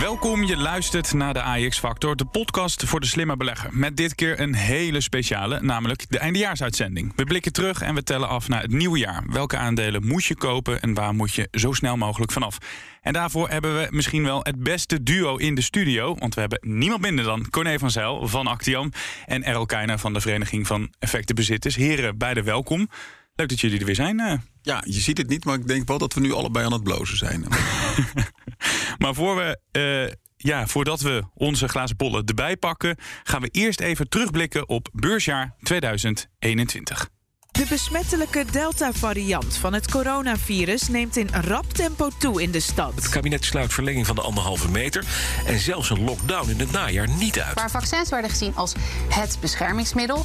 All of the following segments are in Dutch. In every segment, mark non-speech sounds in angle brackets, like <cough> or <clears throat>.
Welkom, je luistert naar de AX Factor, de podcast voor de slimme belegger. Met dit keer een hele speciale, namelijk de eindejaarsuitzending. We blikken terug en we tellen af naar het nieuwe jaar. Welke aandelen moet je kopen en waar moet je zo snel mogelijk vanaf? En daarvoor hebben we misschien wel het beste duo in de studio. Want we hebben niemand minder dan Corné van Zijl van Actiam... en Errol Keijner van de Vereniging van Effectenbezitters. Heren, beide welkom. Leuk dat jullie er weer zijn. eh. Ja, je ziet het niet, maar ik denk wel dat we nu allebei aan het blozen zijn. <laughs> Maar voor we, eh, ja, voordat we onze glazen bollen erbij pakken, gaan we eerst even terugblikken op beursjaar 2021. De besmettelijke Delta-variant van het coronavirus neemt in rap tempo toe in de stad. Het kabinet sluit verlenging van de anderhalve meter en zelfs een lockdown in het najaar niet uit. Waar vaccins werden gezien als het beschermingsmiddel,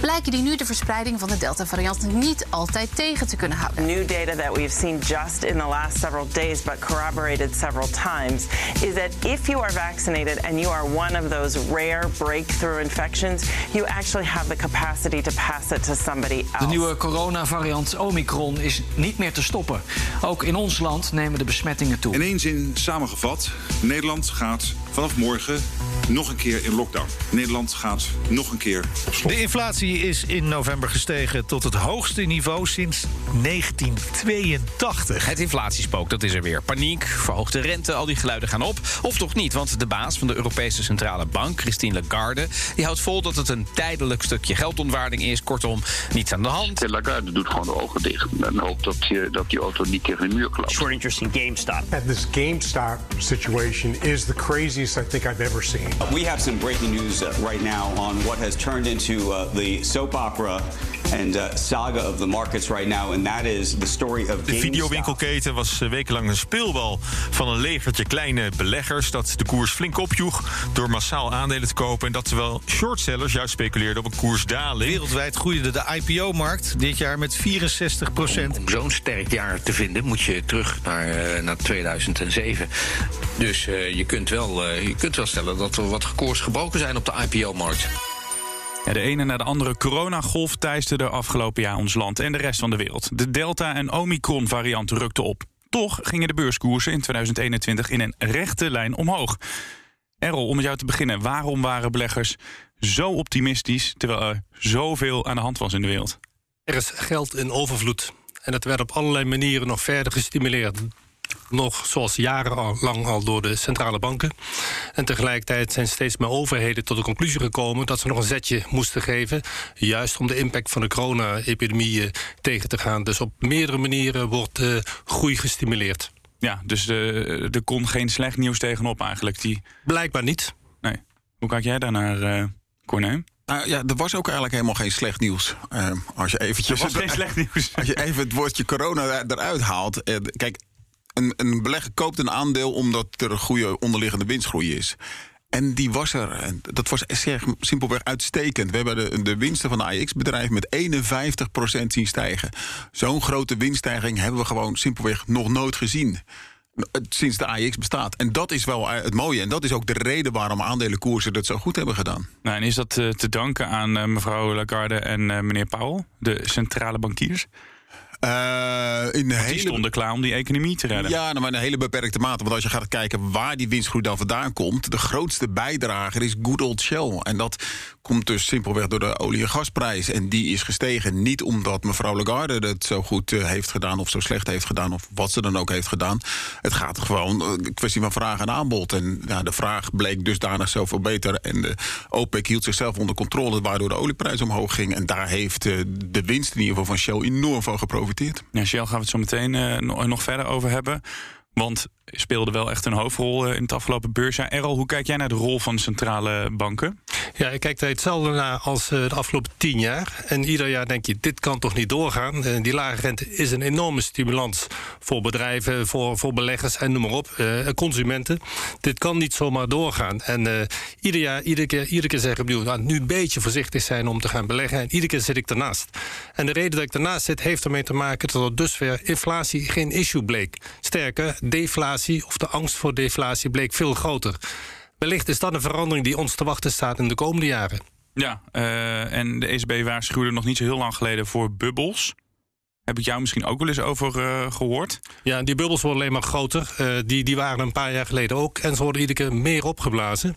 blijken die nu de verspreiding van de Delta-variant niet altijd tegen te kunnen houden. New data that we've seen just in the last several days, but corroborated several times, is that if you are vaccinated and you are one of those rare breakthrough infections, you actually have the capacity to pass it to somebody else. Nieuwe coronavariant Omicron is niet meer te stoppen. Ook in ons land nemen de besmettingen toe. In één zin samengevat: Nederland gaat vanaf morgen nog een keer in lockdown. Nederland gaat nog een keer op slot. De inflatie is in november gestegen tot het hoogste niveau sinds 1982. Het inflatiespook, dat is er weer. Paniek, verhoogde rente, al die geluiden gaan op. Of toch niet, want de baas van de Europese Centrale Bank, Christine Lagarde... die houdt vol dat het een tijdelijk stukje geldontwaarding is. Kortom, niets aan de hand. Lagarde doet gewoon de ogen dicht en hoopt dat, je, dat die auto niet tegen de muur klapt. Short interest in GameStop. And this GameStop situation is the craziest I think I've ever seen. We have some breaking news uh, right now on what has turned into uh, the soap opera and uh, saga of the markets right now, and that is the story of De videowinkelketen was wekenlang een speelbal van een legertje kleine beleggers... dat de koers flink opjoeg door massaal aandelen te kopen... en dat terwijl shortsellers juist speculeerden op een koersdaling. Wereldwijd groeide de IPO-markt dit jaar met 64 procent. Om zo'n sterk jaar te vinden moet je terug naar, naar 2007. Dus je, kunt wel, je kunt wel stellen dat er wat koers gebroken zijn op de IPO-markt. Ja, de ene na de andere coronagolf teisterde afgelopen jaar ons land en de rest van de wereld. De Delta- en Omicron-variant rukten op. Toch gingen de beurskoersen in 2021 in een rechte lijn omhoog. Errol, om met jou te beginnen, waarom waren beleggers zo optimistisch terwijl er zoveel aan de hand was in de wereld? Er is geld in overvloed. En dat werd op allerlei manieren nog verder gestimuleerd. Nog zoals jarenlang al door de centrale banken. En tegelijkertijd zijn steeds meer overheden tot de conclusie gekomen dat ze nog een zetje moesten geven. Juist om de impact van de corona-epidemie eh, tegen te gaan. Dus op meerdere manieren wordt eh, groei gestimuleerd. Ja, dus eh, er kon geen slecht nieuws tegenop eigenlijk. Die... Blijkbaar niet. Nee. Hoe kijk jij daarnaar, eh Corné? Nou ja, er was ook eigenlijk helemaal geen slecht nieuws. Als je eventjes... Er was geen slecht nieuws. <laughs> Als je even het woordje corona er- eruit haalt. kijk, een, een belegger koopt een aandeel omdat er een goede onderliggende winstgroei is. En die was er. En dat was simpelweg uitstekend. We hebben de, de winsten van de AX-bedrijf met 51% zien stijgen. Zo'n grote winststijging hebben we gewoon simpelweg nog nooit gezien. Sinds de AX bestaat. En dat is wel eh, het mooie. En dat is ook de reden waarom aandelenkoersen het zo goed hebben gedaan. Nou, en is dat eh, te danken aan eh, mevrouw Lagarde en meneer Powell, de centrale bankiers? Eh, in de Die hele... stonden klaar om die economie te redden. Ja, nou, maar in een hele beperkte mate. Want als je gaat kijken waar die winstgroei dan vandaan komt... de grootste bijdrager is good old Shell. En dat komt dus simpelweg door de olie- en gasprijs. En die is gestegen niet omdat mevrouw Lagarde het zo goed eh, heeft gedaan... of zo slecht heeft gedaan, of wat ze dan ook heeft gedaan. Het gaat gewoon eh, een kwestie van vraag en aanbod. En ja, de vraag bleek dusdanig zoveel beter. En de OPEC hield zichzelf onder controle... waardoor de olieprijs omhoog ging. En daar heeft eh, de winst in ieder geval van Shell enorm van geprofiteerd. Shell gaan we het zo meteen eh, no- nog verder over hebben. Want speelde wel echt een hoofdrol eh, in het afgelopen beursjaar. Errol, hoe kijk jij naar de rol van centrale banken? Ja, ik kijk er hetzelfde naar als uh, de afgelopen tien jaar. En ieder jaar denk je, dit kan toch niet doorgaan. Uh, die lage rente is een enorme stimulans voor bedrijven, voor, voor beleggers en noem maar op, consumenten. Dit kan niet zomaar doorgaan. En ieder jaar, iedere keer, iedere keer zeggen we nou, nu een beetje voorzichtig zijn om te gaan beleggen. En iedere keer zit ik ernaast. En de reden dat ik ernaast zit, heeft ermee te maken dat er dusver inflatie geen issue bleek. Sterker, deflatie of de angst voor deflatie bleek veel groter. Wellicht is dat een verandering die ons te wachten staat in de komende jaren. Ja, uh, en de ECB waarschuwde nog niet zo heel lang geleden voor bubbels. Heb ik jou misschien ook wel eens over uh, gehoord? Ja, die bubbels worden alleen maar groter. Uh, die, die waren een paar jaar geleden ook. En ze worden iedere keer meer opgeblazen.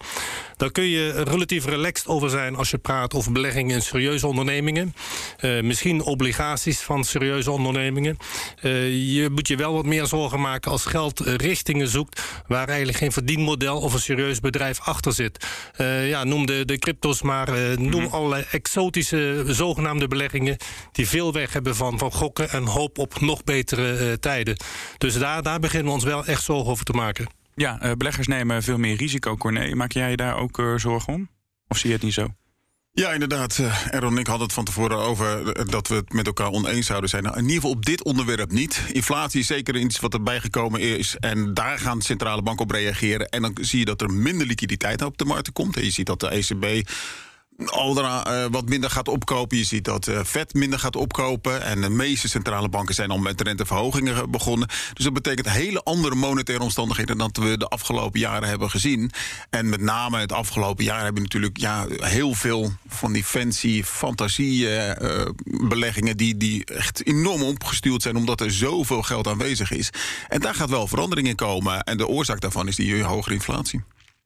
Daar kun je relatief relaxed over zijn als je praat over beleggingen in serieuze ondernemingen. Uh, misschien obligaties van serieuze ondernemingen. je moet je wel wat meer zorgen maken als geld richtingen zoekt waar eigenlijk geen verdienmodel of een serieus bedrijf achter zit. ja, noem de, de cryptos maar. noem mm -hmm. allerlei exotische zogenaamde beleggingen die veel weg hebben van, van gokken en hoop op nog betere uh, tijden. Dus daar, daar beginnen we ons wel echt zorgen over te maken. Ja, uh, beleggers nemen veel meer risico, Corné. Maak jij je daar ook uh, zorgen om? Of zie je het niet zo? Ja, inderdaad. Errol en ik hadden het van tevoren over dat we het met elkaar oneens zouden zijn. Nou, in ieder geval op dit onderwerp niet. Inflatie is zeker iets wat erbij gekomen is. En daar gaan de centrale banken op reageren. En dan zie je dat er minder liquiditeit op de markt komt. En je ziet dat de ECB Aldera uh, wat minder gaat opkopen. Je ziet dat uh, Fed minder gaat opkopen. En de meeste centrale banken zijn al met renteverhogingen begonnen. Dus dat betekent hele andere monetaire omstandigheden dan we de afgelopen jaren hebben gezien. En met name het afgelopen jaar hebben we natuurlijk ja, heel veel van die fancy fantasiebeleggingen uh, die, die echt enorm opgestuurd zijn omdat er zoveel geld aanwezig is. En daar gaat wel verandering in komen. En de oorzaak daarvan is die hogere inflatie.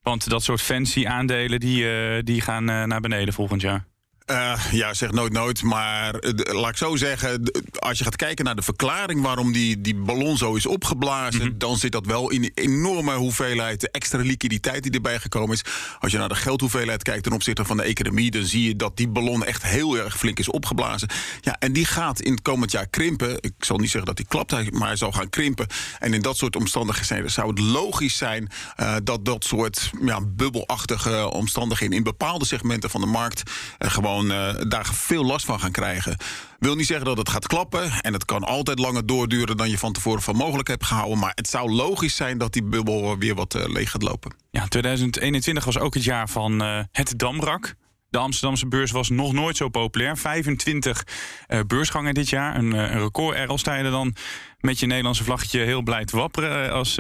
Want dat soort fancy aandelen die, uh, die gaan uh, naar beneden volgend jaar. Uh, ja, zeg nooit nooit. Maar uh, laat ik zo zeggen, als je gaat kijken naar de verklaring waarom die, die ballon zo is opgeblazen, mm -hmm. dan zit dat wel in een enorme hoeveelheid extra liquiditeit die erbij gekomen is. Als je naar de geldhoeveelheid kijkt ten opzichte van de economie, dan zie je dat die ballon echt heel erg flink is opgeblazen. Ja, en die gaat in het komend jaar krimpen. Ik zal niet zeggen dat die klapt, maar hij zal gaan krimpen. En in dat soort omstandigheden zou het logisch zijn uh, dat dat soort ja, bubbelachtige omstandigheden in bepaalde segmenten van de markt gewoon uh, daar veel last van gaan krijgen. Wil niet zeggen dat het gaat klappen. En het kan altijd langer doorduren dan je van tevoren van mogelijk hebt gehouden. Maar het zou logisch zijn dat die bubbel weer wat uh, leeg gaat lopen. Ja, 2021 was ook het jaar van uh, het Damrak. De Amsterdamse beurs was nog nooit zo populair. 25 uh, beursgangen dit jaar. Een, een record. Errol, er dan met je Nederlandse vlaggetje heel blij te wapperen als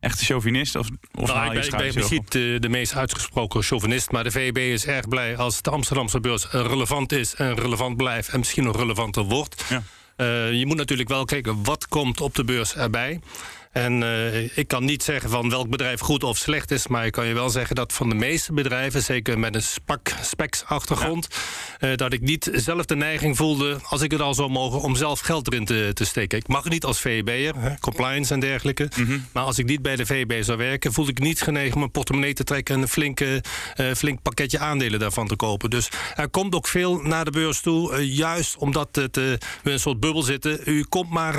echte chauvinist? Of, of nou, ik ben, ik ben niet de, de, meest uitgesproken chauvinist. Maar de VEB is erg blij als de Amsterdamse beurs relevant is en relevant blijft en misschien nog relevanter wordt. Ja. Uh, je moet natuurlijk wel kijken wat komt op de beurs erbij. En uh, ik kan niet zeggen van welk bedrijf goed of slecht is, maar ik kan je wel zeggen dat van de meeste bedrijven, zeker met een SPAC, specs-achtergrond, ja. uh, dat ik niet zelf de neiging voelde, als ik het al zou mogen, om zelf geld erin te, te steken. Ik mag niet als VEB'er, compliance en dergelijke, mm -hmm. maar als ik niet bij de VEB zou werken, voelde ik niet genegen om een portemonnee te trekken en een flinke, uh, flink pakketje aandelen daarvan te kopen. Dus er komt ook veel naar de beurs toe, juist omdat het, we een soort bubbel zitten. U komt maar,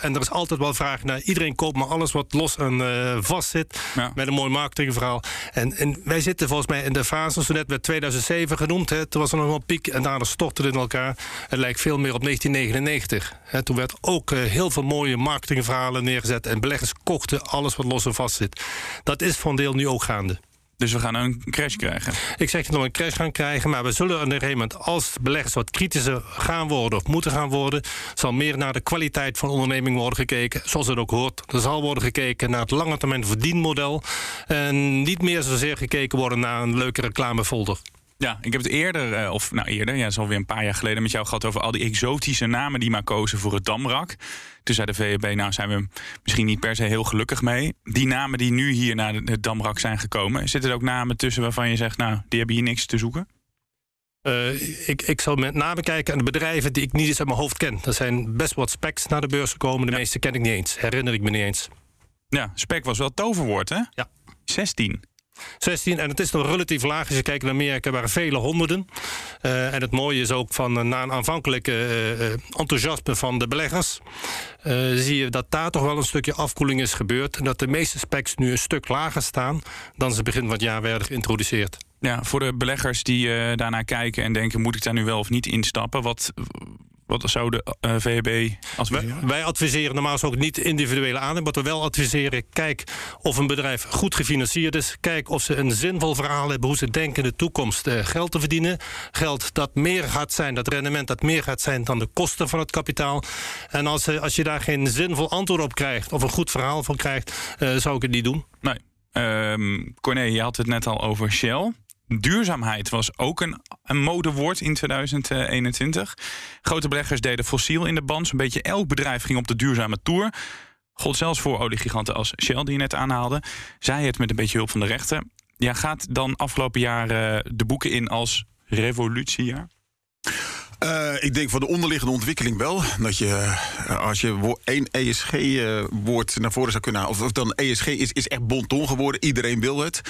en er is altijd wel vraag naar iedereen maar alles wat los en uh, vast zit. Ja. Met een mooi marketingverhaal. En, en wij zitten volgens mij in de fase, zo net werd 2007 genoemd. Hè, toen was er nog een piek en daarna stortte het in elkaar. Het lijkt veel meer op 1999. Hè, toen werd ook uh, heel veel mooie marketingverhalen neergezet. En beleggers kochten alles wat los en vast zit. Dat is voor een deel nu ook gaande. Dus we gaan een crash krijgen? Ik zeg dat we een crash gaan krijgen, maar we zullen op een gegeven moment, als beleggers wat kritischer gaan worden of moeten gaan worden, zal meer naar de kwaliteit van de onderneming worden gekeken, zoals het ook hoort. Er zal worden gekeken naar het lange termijn verdienmodel en niet meer zozeer gekeken worden naar een leuke reclamefolder. Ja, ik heb het eerder, uh, of nou eerder, ja, is alweer een paar jaar geleden met jou gehad over al die exotische namen die maar kozen voor het Damrak. Toen zei de VEB, nou zijn we misschien niet per se heel gelukkig mee. Die namen die nu hier naar het Damrak zijn gekomen, zitten er ook namen tussen waarvan je zegt, nou, die hebben hier niks te zoeken? Uh, ik, ik zal met name kijken aan de bedrijven die ik niet eens uit mijn hoofd ken. Er zijn best wat specs naar de beurs gekomen. De ja. meeste ken ik niet eens. Herinner ik me niet eens. Ja, spec was wel het toverwoord, hè? Ja. 16. 16. En het is nog relatief laag. Als je kijkt naar Amerika waren vele honderden. Uh, en het mooie is ook van uh, na een aanvankelijke uh, enthousiasme van de beleggers. zie je dat daar toch wel een stukje afkoeling is gebeurd. En dat de meeste specs nu een stuk lager staan dan ze begin van het jaar werden geïntroduceerd. Ja, voor de beleggers die daarnaar kijken en denken: moet ik daar nu wel of niet instappen? Wat, wat zou de uh, VEB adviseren? Wij, wij, adviseren normaal ook niet individuele aandelen. Wat we wel adviseren, kijk of een bedrijf goed gefinancierd is. Kijk of ze een zinvol verhaal hebben hoe ze denken in de toekomst uh, geld te verdienen. Geld dat meer gaat zijn, dat rendement dat meer gaat zijn dan de kosten van het kapitaal. En als, uh, als je daar geen zinvol antwoord op krijgt of een goed verhaal van krijgt, zou ik het niet doen. Nee. Um, Corné, je had het net al over Shell. Duurzaamheid was ook een, een modewoord in 2021. Grote beleggers deden fossiel in de band. Zo'n beetje elk bedrijf ging op de duurzame tour. God zelfs voor oliegiganten als Shell, die je net aanhaalde. Zij het met een beetje hulp van de rechter. Ja, gaat dan afgelopen jaar de boeken in als revolutiejaar? Uh, ik denk voor de onderliggende ontwikkeling wel. Dat je, als je één ESG-woord uh, naar voren zou kunnen halen. Of, dan ESG is, is echt bonton geworden. Iedereen wil het.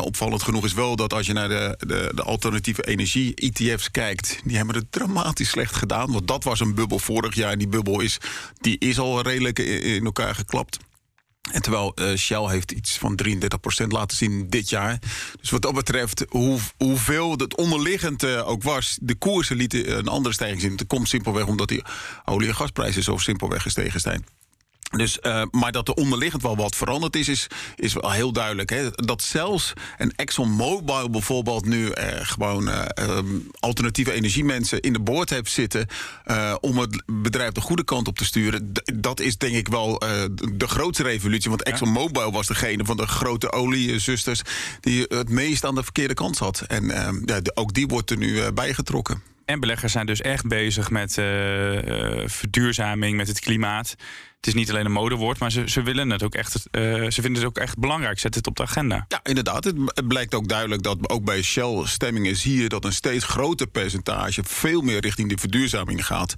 Opvallend genoeg is wel dat als je naar de, de, de alternatieve energie-ETF's kijkt. Die hebben het dramatisch slecht gedaan. Want dat was een bubbel vorig jaar. En die bubbel is, die is al redelijk in elkaar geklapt. En terwijl uh, Shell heeft iets van 33% laten zien dit jaar. Dus wat dat betreft, hoe, hoeveel het onderliggend uh, ook was... de koersen lieten een andere stijging zien. Dat komt simpelweg omdat die olie- en gasprijzen zo simpelweg gestegen zijn. Dus, uh, maar dat er onderliggend wel wat veranderd is, is, is wel heel duidelijk. Hè? Dat zelfs een ExxonMobil bijvoorbeeld nu uh, gewoon uh, um, alternatieve energiemensen in de boord heeft zitten om het bedrijf de goede kant op te sturen. Dat is denk ik wel de grootste revolutie. Want ExxonMobil was degene van de grote oliezusters die het meest aan de verkeerde kant zat. En ja, ook die wordt er nu bijgetrokken. En beleggers zijn dus echt bezig met verduurzaming, met het klimaat het is niet alleen een modewoord, maar ze, ze willen het ook echt. Uh, ze vinden het ook echt belangrijk. Zet het op de agenda. Ja, inderdaad. Het, blijkt ook duidelijk dat ook bij Shell stemmingen zie je dat een steeds groter percentage veel meer richting de verduurzaming gaat.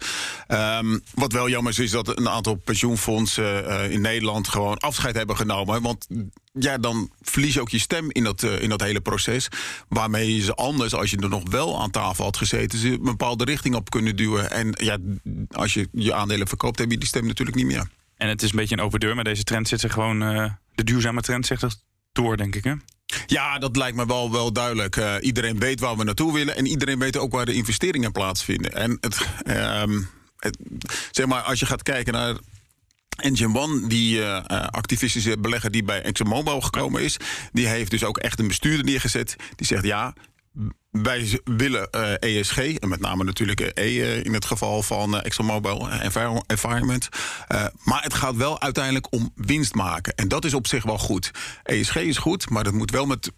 Um, wat wel jammer is, is dat een aantal pensioenfondsen uh, in Nederland gewoon afscheid hebben genomen. Want ja, dan verlies je ook je stem in dat, uh, in dat hele proces. Waarmee ze anders, als je er nog wel aan tafel had gezeten, ze een bepaalde richting op kunnen duwen. En ja, als je je aandelen verkoopt, heb je die stem natuurlijk niet meer. En het is een beetje een open deur, maar deze trend zit er gewoon. Uh, de duurzame trend zegt het door, denk ik. Hè? Ja, dat lijkt me wel, wel duidelijk. Uh, iedereen weet waar we naartoe willen en iedereen weet ook waar de investeringen plaatsvinden. En het, het, zeg maar, als je gaat kijken naar Engine One, die uh, activistische belegger die bij ExxonMobil gekomen is, die heeft dus ook echt een bestuurder neergezet. Die zegt ja. Wij willen ESG, en met name natuurlijk E uh, in het geval van uh, ExxonMobil Environment. maar het gaat wel uiteindelijk om winst maken. En dat is op zich wel goed. ESG is goed, maar het moet wel, met,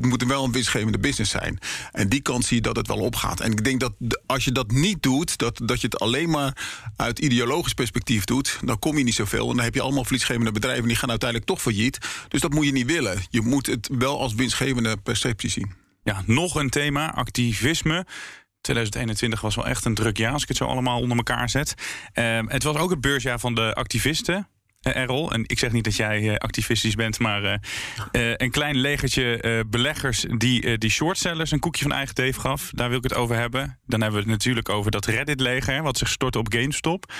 moet wel een winstgevende business zijn. En die kant zie je dat het wel opgaat. En ik denk dat als je dat niet doet, dat, dat je het alleen maar uit ideologisch perspectief doet, dan kom je niet zoveel. En dan heb je allemaal verliesgevende bedrijven die gaan uiteindelijk toch failliet. Dus dat moet je niet willen. Je moet het wel als winstgevende perceptie zien. Ja, nog een thema, activisme. 2021 was wel echt een druk jaar als ik het zo allemaal onder elkaar zet. Uh, het was ook het beursjaar van de activisten. Uh, Errol, en ik zeg niet dat jij uh, activistisch bent, maar uh, een klein legertje beleggers die die shortsellers een koekje van eigen teef gaf. Daar wil ik het over hebben. Dan hebben we het natuurlijk over dat Reddit-leger, wat zich stortte op GameStop.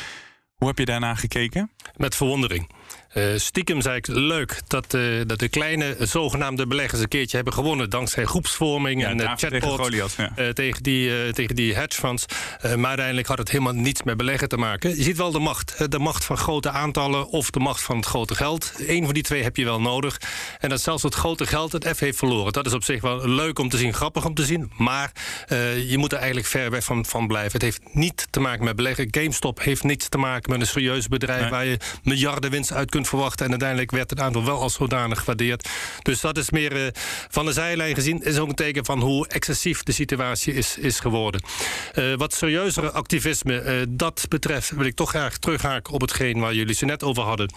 Hoe heb je daarna gekeken? Met verwondering. Uh, stiekem zei ik leuk dat, uh, dat de kleine zogenaamde beleggers een keertje hebben gewonnen. Dankzij groepsvorming ja, en uh, chatbot tegen, Goliath, ja. tegen, die, tegen die hedge funds. maar uiteindelijk had het helemaal niets met beleggen te maken. Je ziet wel de macht. de macht van grote aantallen of de macht van het grote geld. Eén van die twee heb je wel nodig. En dat zelfs het grote geld het F heeft verloren. Dat is op zich wel leuk om te zien, grappig om te zien. Maar je moet er eigenlijk ver weg van, van blijven. Het heeft niet te maken met beleggen. GameStop heeft niets te maken met een serieus bedrijf... Nee. waar je miljarden winst uit kunt verwachten. En uiteindelijk werd het aantal wel als zodanig gewaardeerd. Dus dat is meer uh, van de zijlijn gezien. Is ook een teken van hoe excessief de situatie is, is geworden. Uh, wat serieuzere activisme uh, dat betreft... wil ik toch graag terughaken op hetgeen waar jullie ze net over hadden.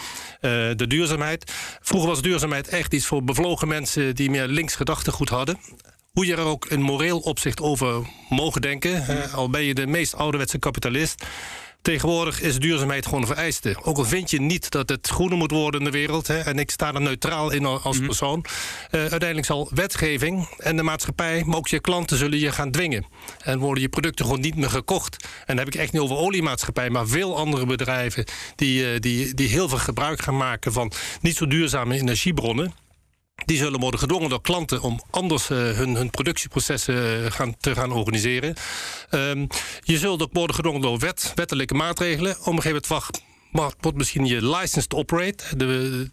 de duurzaamheid. Vroeger was duurzaamheid echt iets voor bevlogen mensen... die meer links gedachtegoed hadden hoe je er ook in moreel opzicht over mogen denken. Al ben je de meest ouderwetse kapitalist. Tegenwoordig is duurzaamheid gewoon een vereiste. Ook al vind je niet dat het groener moet worden in de wereld... Hè, en ik sta er neutraal in als mm -hmm. persoon... Uh, uiteindelijk zal wetgeving en de maatschappij... maar ook je klanten zullen je gaan dwingen. En worden je producten gewoon niet meer gekocht. En dan heb ik echt niet over oliemaatschappij... maar veel andere bedrijven die, uh, die, die heel veel gebruik gaan maken... van niet zo duurzame energiebronnen... Die zullen worden gedwongen door klanten om anders uh, hun, hun, productieprocessen uh, gaan, te gaan organiseren. Um, je zult ook worden gedwongen door wet, wettelijke maatregelen. Op een gegeven moment wacht, wordt misschien je license to operate, de,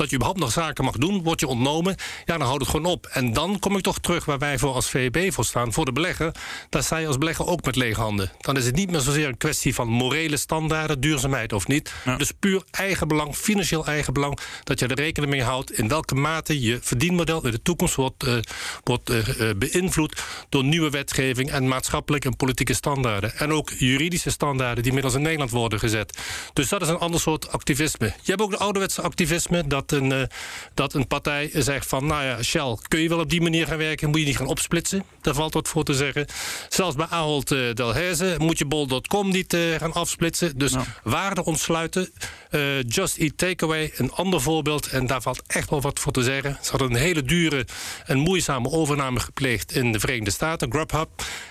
dat je überhaupt nog zaken mag doen, wordt je ontnomen. Ja, dan houdt het gewoon op. En dan kom ik toch terug waar wij voor als VEB voor staan, voor de belegger. Daar sta je als belegger ook met lege handen. Dan is het niet meer zozeer een kwestie van morele standaarden, duurzaamheid of niet. Dus puur eigenbelang, financieel eigenbelang, dat je er rekening mee houdt in welke mate je verdienmodel in de toekomst wordt, uh, wordt uh, beïnvloed door nieuwe wetgeving en maatschappelijke en politieke standaarden. En ook juridische standaarden die inmiddels in Nederland worden gezet. Dus dat is een ander soort activisme. Je hebt ook de ouderwetse activisme, dat een, uh, dat een partij zegt van... nou ja, Shell, kun je wel op die manier gaan werken... moet je niet gaan opsplitsen, daar valt wat voor te zeggen. Zelfs bij Ahold uh, Delhaize moet je bol.com niet uh, gaan afsplitsen. Dus nou. waarde ontsluiten. Just Eat Takeaway, een ander voorbeeld... en daar valt echt wel wat voor te zeggen. Ze hadden een hele dure en moeizame overname gepleegd... in de Verenigde Staten, Grubhub.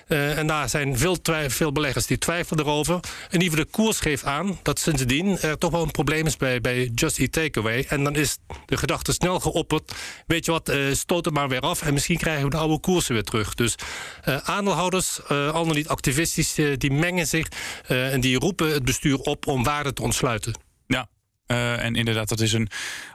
En daar zijn veel, veel beleggers die twijfelen erover. En die de koers geeft aan dat sindsdien er toch wel een probleem is bij, bij Just Eat Takeaway. En dan is de gedachte snel geopperd. Weet je wat, uh, stoot het maar weer af. En misschien krijgen we de oude koersen weer terug. Dus uh, aandeelhouders, al dan niet activistisch, die mengen zich. en die roepen het bestuur op om waarde te ontsluiten. Uh, en inderdaad, dat is een,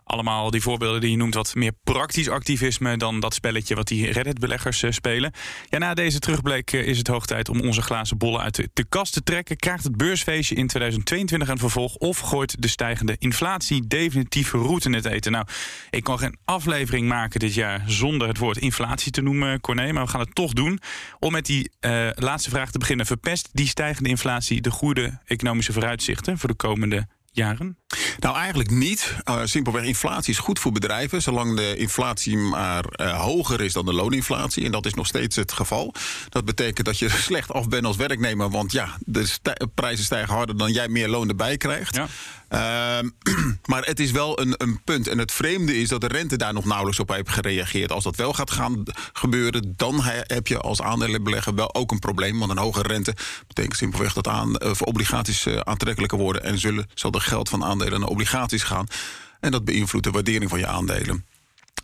allemaal die voorbeelden die je noemt wat meer praktisch activisme dan dat spelletje wat die Reddit-beleggers uh, spelen. Ja, na deze terugblik uh, is het hoog tijd om onze glazen bollen uit de, de, kast te trekken. Krijgt het beursfeestje in 2022 een vervolg of gooit de stijgende inflatie definitief route in het eten? Nou, ik kan geen aflevering maken dit jaar zonder het woord inflatie te noemen, Corné, maar we gaan het toch doen. Om met die laatste vraag te beginnen. Verpest die stijgende inflatie de goede economische vooruitzichten voor de komende jaren? Nou, eigenlijk niet. Uh, simpelweg, inflatie is goed voor bedrijven, zolang de inflatie maar uh, hoger is dan de looninflatie. En dat is nog steeds het geval. Dat betekent dat je <laughs> slecht af bent als werknemer, want ja, de prijzen stijgen harder dan jij meer loon erbij krijgt. Ja. Uh, <clears throat> maar het is wel een, een, punt. En het vreemde is dat de rente daar nog nauwelijks op heeft gereageerd. Als dat wel gaat gaan gebeuren, dan heb je als aandelenbelegger wel ook een probleem. Want een hogere rente betekent simpelweg dat aan, voor obligaties aantrekkelijker worden. En zullen, zal er geld van aandelen naar obligaties gaan. En dat beïnvloedt de waardering van je aandelen.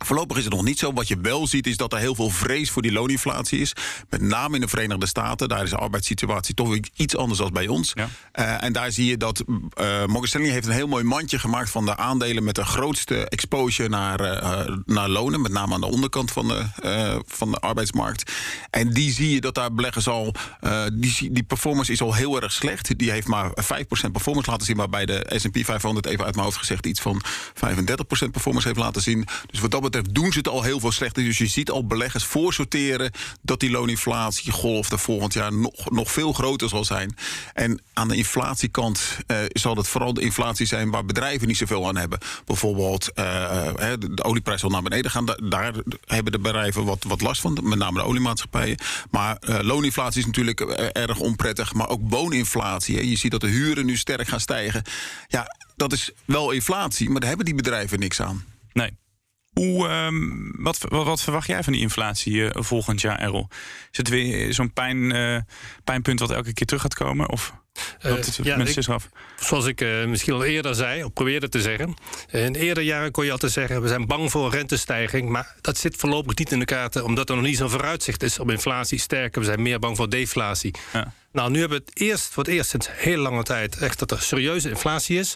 Voorlopig is het nog niet zo. Wat je wel ziet is dat er heel veel vrees voor die looninflatie is. Met name in de Verenigde Staten. Daar is de arbeidssituatie toch iets anders dan bij ons. Ja. Uh, en daar zie je dat uh, Morgan Stanley heeft een heel mooi mandje gemaakt van de aandelen met de grootste exposure naar, uh, naar lonen. Met name aan de onderkant van de, van de arbeidsmarkt. En die zie je dat daar beleggers al. die, die performance is al heel erg slecht. Die heeft maar 5% performance laten zien. Maar bij de SP 500, even uit mijn hoofd gezegd, iets van 35% performance heeft laten zien. Dus wat dat betreft doen ze het al heel veel slechter. Dus je ziet al beleggers voorsorteren dat die looninflatiegolf de volgend jaar nog, nog veel groter zal zijn. En aan de inflatiekant uh, zal het vooral de inflatie zijn waar bedrijven niet zoveel aan hebben. Bijvoorbeeld uh, de olieprijs zal naar beneden gaan. Daar hebben de bedrijven wat, wat last van, met name de oliemaatschappijen. Maar looninflatie is natuurlijk erg onprettig. Maar ook wooninflatie. Hè. Je ziet dat de huren nu sterk gaan stijgen. Ja, dat is wel inflatie, maar daar hebben die bedrijven niks aan. Nee. Hoe, um, wat, wat, wat, verwacht jij van die inflatie uh, volgend jaar, Errol? Is het weer zo'n pijn, uh, pijnpunt wat elke keer terug gaat komen? Of uh, het ja, ik, af? Zoals ik misschien al eerder zei, of probeerde te zeggen. In eerder jaren kon je altijd zeggen... we zijn bang voor een rentestijging. Maar dat zit voorlopig niet in de kaarten... omdat er nog niet zo'n vooruitzicht is op inflatie. Sterker, we zijn meer bang voor deflatie. Ja. Nou, nu hebben we het eerst, voor het eerst sinds heel lange tijd echt dat er serieuze inflatie is.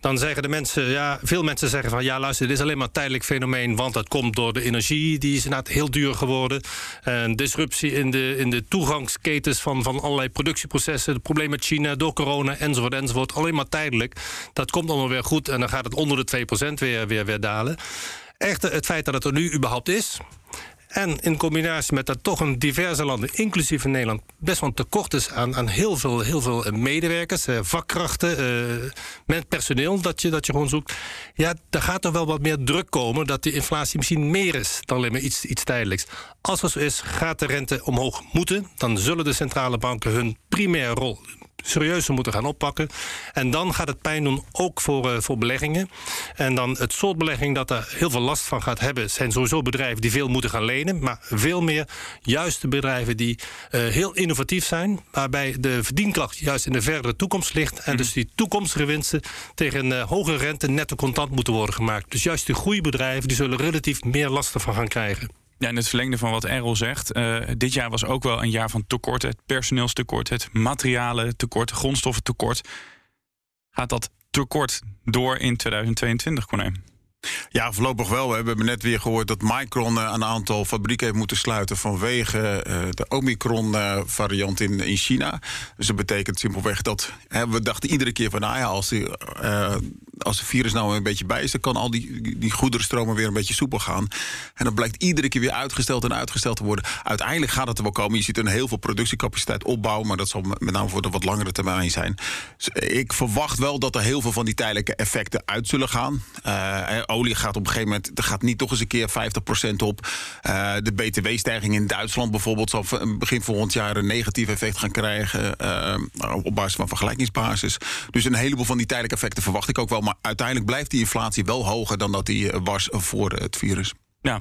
Dan zeggen de mensen, ja, veel mensen zeggen van ja, luister, dit is alleen maar een tijdelijk fenomeen, want dat komt door de energie, die is inderdaad heel duur geworden. En disruptie in de, in de toegangsketens van, van allerlei productieprocessen, de problemen met China door corona enzovoort enzovoort. Alleen maar tijdelijk. Dat komt allemaal weer goed en dan gaat het onder de 2% weer, weer, weer dalen. Echter, het feit dat het er nu überhaupt is, en in combinatie met dat toch een diverse landen, inclusief in Nederland, best wel een tekort is aan, aan heel, veel, heel veel medewerkers, eh, vakkrachten, eh, met personeel dat je, dat je gewoon zoekt. Ja, daar gaat toch wel wat meer druk komen dat die inflatie misschien meer is dan alleen maar iets, iets tijdelijks. Als dat zo is, gaat de rente omhoog moeten. Dan zullen de centrale banken hun primaire rol serieuzer moeten gaan oppakken. En dan gaat het pijn doen ook voor, uh, voor beleggingen. En dan het soort belegging dat er heel veel last van gaat hebben... zijn sowieso bedrijven die veel moeten gaan lenen. Maar veel meer juist de bedrijven die uh, heel innovatief zijn... waarbij de verdienkracht juist in de verdere toekomst ligt. En dus die toekomstige winsten tegen uh, hoge rente netto contant moeten worden gemaakt. Dus juist die groeibedrijven die zullen relatief meer last ervan gaan krijgen. Ja, in het verlengde van wat Errol zegt. Uh, dit jaar was ook wel een jaar van tekort. Het personeelstekort, het materialentekort, het grondstoffentekort. Gaat dat tekort door in 2022, Corné? Ja, voorlopig wel. We hebben net weer gehoord dat Micron uh, een aantal fabrieken heeft moeten sluiten vanwege uh, de Omicron-variant in, in China. Dus dat betekent simpelweg dat we dachten iedere keer van, nou ja, als, die, als de virus nou een beetje bij is, dan kan al die, die goederenstromen weer een beetje soepel gaan. En dat blijkt iedere keer weer uitgesteld en uitgesteld te worden. Uiteindelijk gaat het er wel komen. Je ziet een heel veel productiecapaciteit opbouwen, maar dat zal met name voor de wat langere termijn zijn. Dus ik verwacht wel dat er heel veel van die tijdelijke effecten uit zullen gaan. Uh, olie gaat op een gegeven moment, gaat niet toch eens een keer 50% op. Uh, de btw-stijging in Duitsland bijvoorbeeld zal begin volgend jaar een negatief effect gaan krijgen. Uh, op basis van vergelijkingsbasis. Dus een heleboel van die tijdelijke effecten verwacht ik ook wel. Maar uiteindelijk blijft die inflatie wel hoger dan dat die was voor het virus. Ja,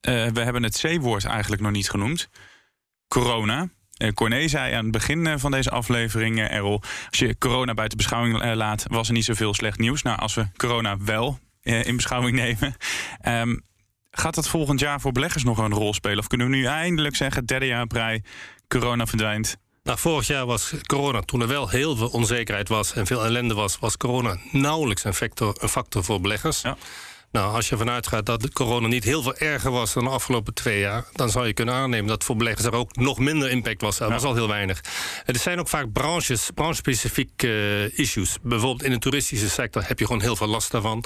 we hebben het C-woord eigenlijk nog niet genoemd. Corona. Corné zei aan het begin van deze aflevering, Errol... als je corona buiten beschouwing laat, was er niet zoveel slecht nieuws. Nou, als we corona wel in beschouwing <laughs> nemen... Um, gaat dat volgend jaar voor beleggers nog een rol spelen? Of kunnen we nu eindelijk zeggen, derde jaar brei, corona verdwijnt... Nou, vorig jaar was corona, toen er wel heel veel onzekerheid was en veel ellende was, was corona nauwelijks een factor, een factor voor beleggers. Ja. Nou, als je vanuit gaat dat corona niet heel veel erger was dan de afgelopen twee jaar, dan zou je kunnen aannemen dat voor beleggers er ook nog minder impact was. Dat was al heel weinig. Er zijn ook vaak branches, branchespecifieke uh, issues. Bijvoorbeeld in de toeristische sector heb je gewoon heel veel last daarvan.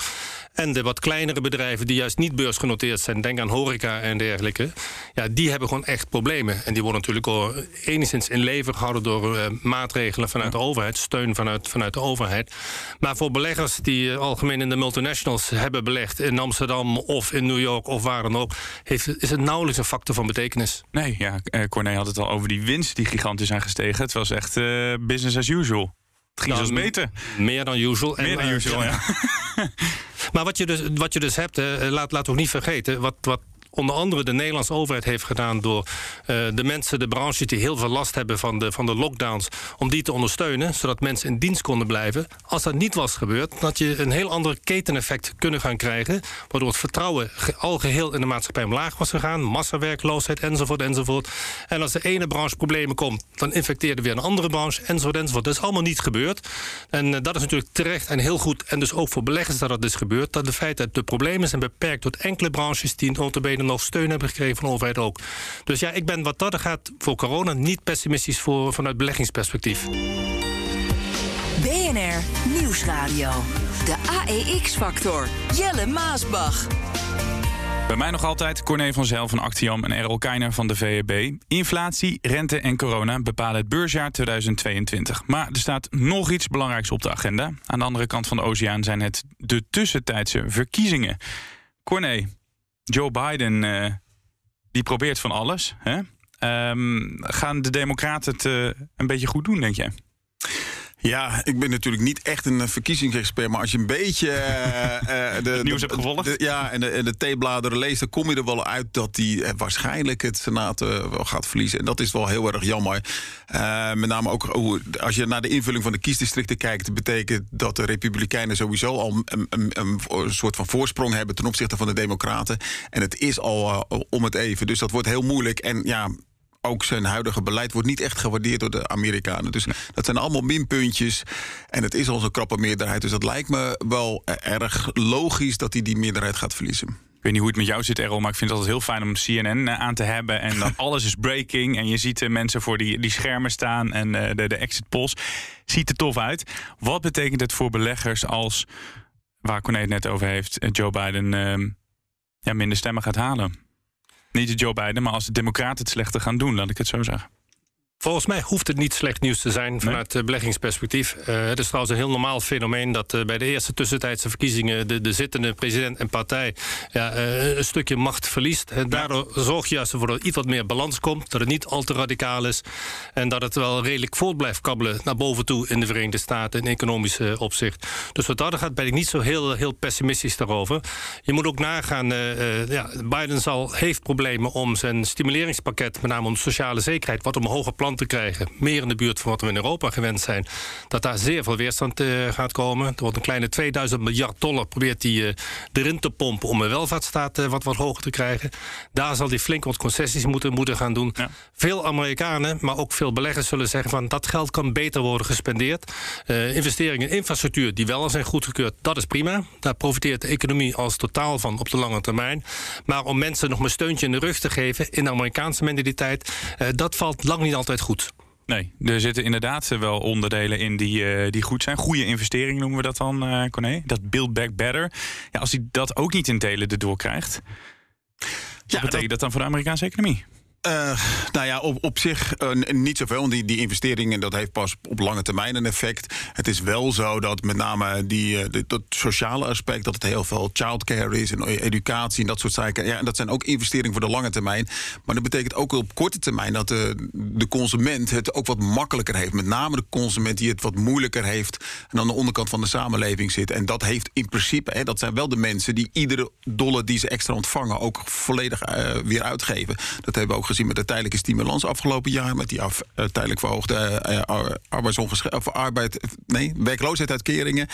En de wat kleinere bedrijven die juist niet beursgenoteerd zijn, denk aan horeca en dergelijke, ja, die hebben gewoon echt problemen. En die worden natuurlijk al enigszins in leven gehouden door uh, maatregelen vanuit ja. de overheid, steun vanuit, vanuit de overheid. Maar voor beleggers die uh, algemeen in de multinationals hebben belegd, in Amsterdam of in New York of waar dan ook, heeft, is het nauwelijks een factor van betekenis. Nee, ja, uh, Corné had het al over die winst die gigantisch zijn gestegen. Het was echt uh, business as usual. Het ging zelfs beter. Meer dan usual. Meer en, dan usual, ja. ja. <laughs> maar wat je dus, wat je dus hebt, hè, laat, laat ook niet vergeten, wat, wat onder andere de Nederlandse overheid heeft gedaan door uh, de mensen, de branches die heel veel last hebben van de, van de lockdowns, om die te ondersteunen, zodat mensen in dienst konden blijven. Als dat niet was gebeurd, had je een heel ander keteneffect kunnen gaan krijgen, waardoor het vertrouwen al geheel in de maatschappij omlaag was gegaan, massawerkloosheid enzovoort enzovoort. En als de ene branche problemen komt, dan infecteerde weer een andere branche enzovoort enzovoort. Dat is allemaal niet gebeurd. En uh, dat is natuurlijk terecht en heel goed, en dus ook voor beleggers dat dat is gebeurd, dat de feit dat de problemen zijn beperkt tot enkele branches die notabene nog steun hebben gekregen van de overheid ook. Dus ja, ik ben wat dat gaat voor corona niet pessimistisch voor, vanuit beleggingsperspectief. BNR Nieuwsradio. De AEX-factor. Jelle Maasbach. Bij mij nog altijd Corné van Zel van Actiam en Errol Keiner van de VEB. Inflatie, rente en corona bepalen het beursjaar 2022. Maar er staat nog iets belangrijks op de agenda. Aan de andere kant van de oceaan zijn het de tussentijdse verkiezingen. Corné, Joe Biden uh, die probeert van alles. Hè? Um, gaan de Democraten het uh, een beetje goed doen, denk jij? Ja, ik ben natuurlijk niet echt een verkiezingsexpert, maar als je een beetje uh, uh, de, <laughs> het nieuws hebt gevolgd. De, ja, en de, en de theebladeren leest, dan kom je er wel uit dat hij waarschijnlijk het Senaat wel gaat verliezen. En dat is wel heel erg jammer. met name ook hoe, als je naar de invulling van de kiesdistricten kijkt, betekent dat de Republikeinen sowieso al een, een, een, een soort van voorsprong hebben ten opzichte van de Democraten. En het is al om het even. Dus dat wordt heel moeilijk. En ja, ook zijn huidige beleid wordt niet echt gewaardeerd door de Amerikanen. Dus dat zijn allemaal minpuntjes. En het is al zo'n krappe meerderheid. Dus dat lijkt me wel erg logisch dat hij die meerderheid gaat verliezen. Ik weet niet hoe het met jou zit, Errol, maar ik vind het altijd heel fijn om CNN eh, aan te hebben. En dan <laughs> alles is breaking. En je ziet mensen voor die, die schermen staan en uh, de, de exit polls. Ziet er tof uit. Wat betekent het voor beleggers als, waar Corné het net over heeft, Joe Biden ja, minder stemmen gaat halen? Niet de Joe Biden, maar als de Democraten het slechter gaan doen, laat ik het zo zeggen. Volgens mij hoeft het niet slecht nieuws te zijn vanuit nee. beleggingsperspectief. Uh, het is trouwens een heel normaal fenomeen dat uh, bij de eerste tussentijdse verkiezingen de, de zittende president en partij ja, uh, een stukje macht verliest. En daardoor zorg je juist ervoor dat er iets wat meer balans komt, dat het niet al te radicaal is en dat het wel redelijk voort blijft kabbelen naar boven toe in de Verenigde Staten in economisch opzicht. Dus wat dat gaat ben ik niet zo heel, heel pessimistisch daarover. Je moet ook nagaan, ja, Biden zal, heeft problemen om zijn stimuleringspakket, met name om sociale zekerheid, wat om hoger plan te krijgen. Meer in de buurt van wat we in Europa gewend zijn. Dat daar zeer veel weerstand uh, gaat komen. Er wordt een kleine 2000 miljard dollar probeert hij uh, erin te pompen om een welvaartsstaat uh, wat, wat hoger te krijgen. Daar zal hij flink wat concessies moeten, moeten gaan doen. Ja. Veel Amerikanen, maar ook veel beleggers zullen zeggen van dat geld kan beter worden gespendeerd. investeringen in infrastructuur die wel al zijn goedgekeurd, dat is prima. Daar profiteert de economie als totaal van op de lange termijn. Maar om mensen nog een steuntje in de rug te geven in de Amerikaanse mentaliteit, dat valt lang niet altijd goed. Nee, er zitten inderdaad wel onderdelen in die, uh, die goed zijn. Goede investering noemen we dat dan, uh, Corné. Dat build back better. Ja, als hij dat ook niet in delen erdoor krijgt... Wat betekent dat... dat dan voor de Amerikaanse economie? Uh, nou ja, op, op zich uh, niet zoveel. Want die, die investeringen, dat heeft pas op lange termijn een effect. Het is wel zo dat met name die, uh, dat sociale aspect... dat het heel veel childcare is en educatie en dat soort zaken. Ja, en dat zijn ook investeringen voor de lange termijn. Maar dat betekent ook op korte termijn... dat de, de consument het ook wat makkelijker heeft. Met name de consument die het wat moeilijker heeft... en aan de onderkant van de samenleving zit. En dat heeft in principe, hè, dat zijn wel de mensen... die iedere dollar die ze extra ontvangen... ook volledig weer uitgeven. Dat hebben we ook gezien met de tijdelijke stimulans afgelopen jaar. Met die af, uh, tijdelijk verhoogde uh, of arbeid, nee, werkloosheidsuitkeringen.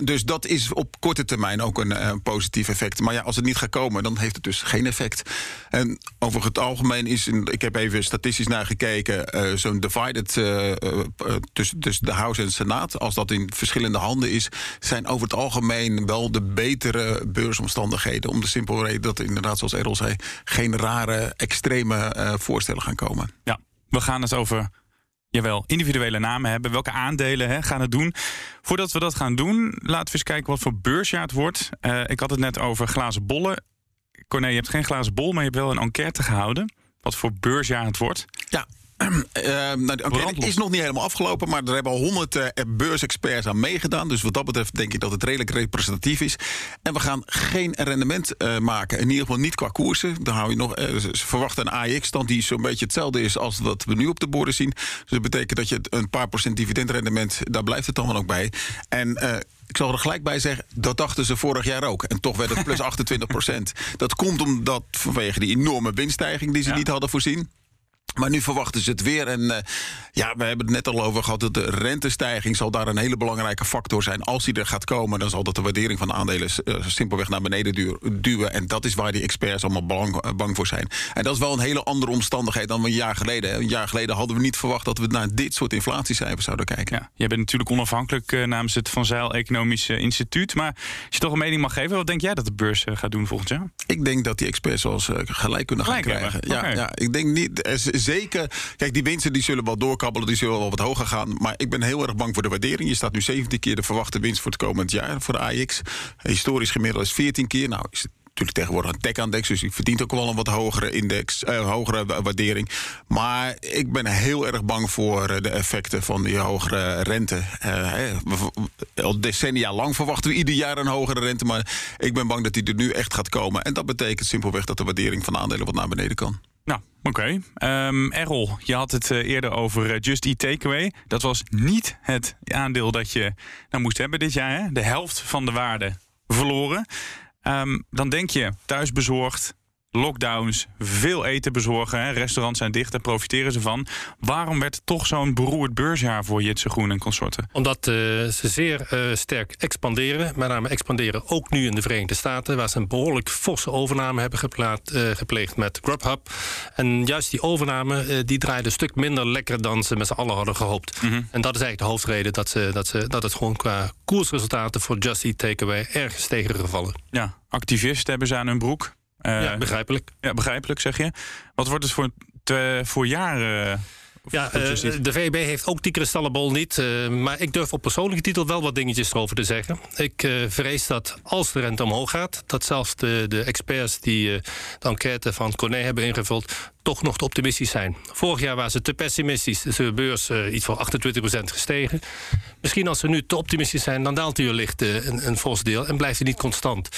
Dus dat is op korte termijn ook een positief effect. Maar ja, als het niet gaat komen, dan heeft het dus geen effect. En over het algemeen is, ik heb even statistisch naar gekeken, zo'n divided tussen, tussen de House en de Senaat. Als dat in verschillende handen is, zijn over het algemeen wel de betere beursomstandigheden. Om de simpele reden dat inderdaad, zoals Errol zei, geen rare extreme extreme uh, voorstellen gaan komen. Ja, we gaan het over jawel, individuele namen hebben. Welke aandelen hè, gaan het doen? Voordat we dat gaan doen, laten we eens kijken wat voor beursjaar het wordt. Uh, ik had het net over glazen bollen. Corné, je hebt geen glazen bol, maar je hebt wel een enquête gehouden. Wat voor beursjaar het wordt. Ja, uh, nou, de enquête is nog niet helemaal afgelopen, maar er hebben al honderd uh, beursexperts aan meegedaan. Dus wat dat betreft denk ik dat het redelijk representatief is. En we gaan geen rendement uh, maken. In ieder geval niet qua koersen. Dan hou je nog, ze verwachten een AX-stand die zo'n beetje hetzelfde is als wat we nu op de borden zien. Dus dat betekent dat je een paar procent dividendrendement, daar blijft het dan wel ook bij. En ik zal er gelijk bij zeggen, dat dachten ze vorig jaar ook. En toch werd het plus <laughs> 28 procent. Dat komt omdat vanwege die enorme winststijging die ze ja. niet hadden voorzien. Maar nu verwachten ze het weer. En uh, ja, we hebben het net al over gehad. Dat de rentestijging zal daar een hele belangrijke factor zijn. Als die er gaat komen, dan zal dat de waardering van de aandelen uh, simpelweg naar beneden duw duwen. En dat is waar die experts allemaal bang, uh, bang, voor zijn. En dat is wel een hele andere omstandigheid dan een jaar geleden. Een jaar geleden hadden we niet verwacht dat we naar dit soort inflatiecijfers zouden kijken. Ja, jij bent natuurlijk onafhankelijk namens het Van Zijl Economisch Instituut. Maar als je toch een mening mag geven, wat denk jij dat de beurs gaat doen volgend jaar? Ik denk dat die experts zoals gelijk kunnen gaan gelijk krijgen. Okay. Ja, ja, ik denk niet zeker. Kijk, die winsten die zullen wel doorkabbelen, die zullen wel wat hoger gaan. Maar ik ben heel erg bang voor de waardering. Je staat nu 17 keer de verwachte winst voor het komend jaar voor de AX. Historisch gemiddeld is 14 keer. Nou, is het natuurlijk tegenwoordig een tech-index, dus die verdient ook wel een wat hogere index, uh, hogere waardering. Maar ik ben heel erg bang voor de effecten van die hogere rente. Uh, al decennia lang verwachten we ieder jaar een hogere rente, maar ik ben bang dat die er nu echt gaat komen. En dat betekent simpelweg dat de waardering van aandelen wat naar beneden kan. Nou, oké. Um, Errol, je had het uh, eerder over uh, Just Eat Takeaway. Dat was niet het aandeel dat je nou moest hebben dit jaar. Hè? De helft van de waarde verloren. Um, dan denk je thuisbezorgd, lockdowns, veel eten bezorgen. Hè? Restaurants zijn dicht, daar profiteren ze van. Waarom werd het toch zo'n beroerd beursjaar voor Jitse Groen en consorten? Omdat uh, ze zeer uh, sterk expanderen. Met name expanderen ook nu in de Verenigde Staten... waar ze een behoorlijk forse overname hebben geplaat, uh, gepleegd met Grubhub. En juist die overname die draaide een stuk minder lekker... dan ze met z'n allen hadden gehoopt. Mm -hmm. En dat is eigenlijk de hoofdreden dat, ze, dat, ze, dat het gewoon qua koersresultaten... voor Just Eat Takeaway erg is tegengevallen. Ja, activisten hebben ze aan hun broek. Uh, ja, begrijpelijk. Ja, begrijpelijk zeg je. Wat wordt het voor, te, voor jaar Ja, uh, de VEB heeft ook die kristallenbol niet. Uh, maar ik durf op persoonlijke titel wel wat dingetjes erover te zeggen. Ik uh, vrees dat als de rente omhoog gaat... dat zelfs de, de experts die de enquête van Corné hebben ingevuld... toch nog te optimistisch zijn. Vorig jaar waren ze te pessimistisch. Dus de beurs iets van 28% gestegen. Misschien als ze nu te optimistisch zijn... dan daalt hij wellicht een, een fors deel en blijft hij niet constant.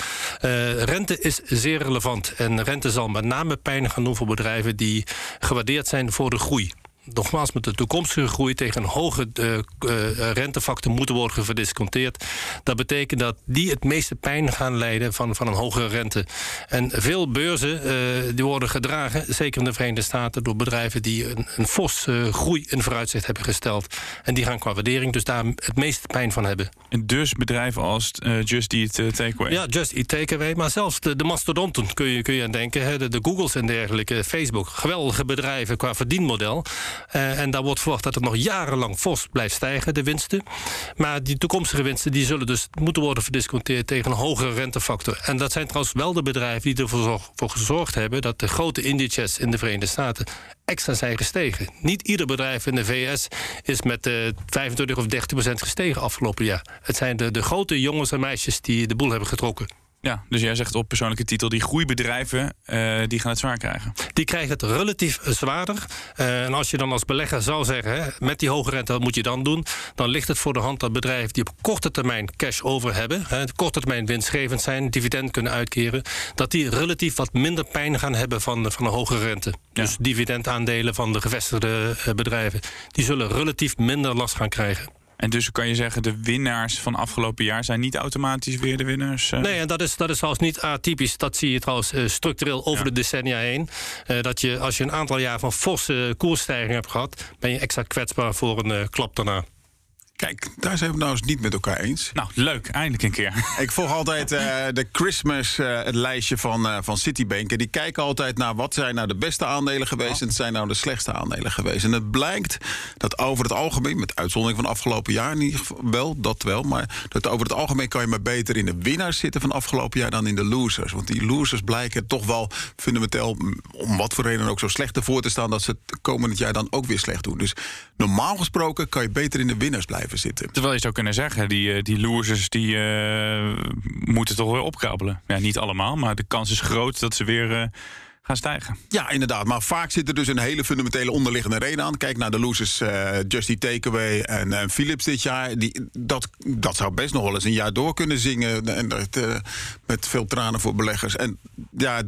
rente is zeer relevant. En rente zal met name pijn gaan doen voor bedrijven... die gewaardeerd zijn voor de groei nogmaals, met de toekomstige groei tegen een hoge uh, uh, rentefactor moeten worden verdisconteerd. Dat betekent dat die het meeste pijn gaan leiden van, van een hogere rente. En veel beurzen uh, die worden gedragen, zeker in de Verenigde Staten, door bedrijven die een, een fors groei in vooruitzicht hebben gesteld. En die gaan qua waardering dus daar het meeste pijn van hebben. En dus bedrijven als Just Eat Takeaway? Ja, Just Eat Takeaway. Maar zelfs de, de mastodonten kun je, kun je aan denken. Hè, de, de Googles en dergelijke, Facebook. Geweldige bedrijven qua verdienmodel. Uh, en daar wordt verwacht dat het nog jarenlang fors blijft stijgen, de winsten. Maar die toekomstige winsten die zullen dus moeten worden verdisconteerd tegen een hogere rentefactor. En dat zijn trouwens wel de bedrijven die ervoor voor gezorgd hebben dat de grote indices in de Verenigde Staten extra zijn gestegen. Niet ieder bedrijf in de VS is met uh, 25 of 30 procent gestegen afgelopen jaar. Het zijn de, de grote jongens en meisjes die de boel hebben getrokken. Ja, dus jij zegt op persoonlijke titel... die groeibedrijven uh, die gaan het zwaar krijgen. Die krijgen het relatief zwaarder. Uh, en als je dan als belegger zou zeggen... Hè, met die hoge rente, wat moet je dan doen? Dan ligt het voor de hand dat bedrijven die op korte termijn cash over hebben... Hè, korte termijn winstgevend zijn, dividend kunnen uitkeren... dat die relatief wat minder pijn gaan hebben van, van een hoge rente. Ja. Dus dividendaandelen van de gevestigde bedrijven... die zullen relatief minder last gaan krijgen. En dus kan je zeggen, de winnaars van afgelopen jaar zijn niet automatisch weer de winnaars? Uh... Nee, en dat is, dat is trouwens niet atypisch. Dat zie je trouwens uh, structureel over ja. de decennia heen. Uh, dat je, als je een aantal jaar van forse koersstijging hebt gehad, ben je extra kwetsbaar voor een klap daarna. Kijk, daar zijn we nou eens niet met elkaar eens. Nou, leuk. Eindelijk een keer. <laughs> Ik volg altijd uh, de Christmas, uh, het lijstje van, uh, van Citibank. En die kijken altijd naar wat zijn nou de beste aandelen geweest... Oh. en wat zijn nou de slechtste aandelen geweest. En het blijkt dat over het algemeen... met uitzondering van afgelopen jaar in ieder geval wel, dat wel... maar dat over het algemeen kan je maar beter in de winnaars zitten van afgelopen jaar... dan in de losers. Want die losers blijken toch wel fundamenteel... om wat voor reden ook zo slecht ervoor te staan... dat ze het komend jaar dan ook weer slecht doen. Dus normaal gesproken kan je beter in de winnaars blijven zitten. Terwijl je zou kunnen zeggen, die, die losers die uh, moeten toch weer opkrabbelen. Ja, niet allemaal, maar de kans is groot dat ze weer uh, gaan stijgen. Ja, inderdaad. Maar vaak zit er dus een hele fundamentele onderliggende reden aan. Kijk naar de losers uh, Justy Takeaway en, Philips dit jaar. Die, dat, dat zou best nog wel eens een jaar door kunnen zingen. En dat, uh, met veel tranen voor beleggers. En ja,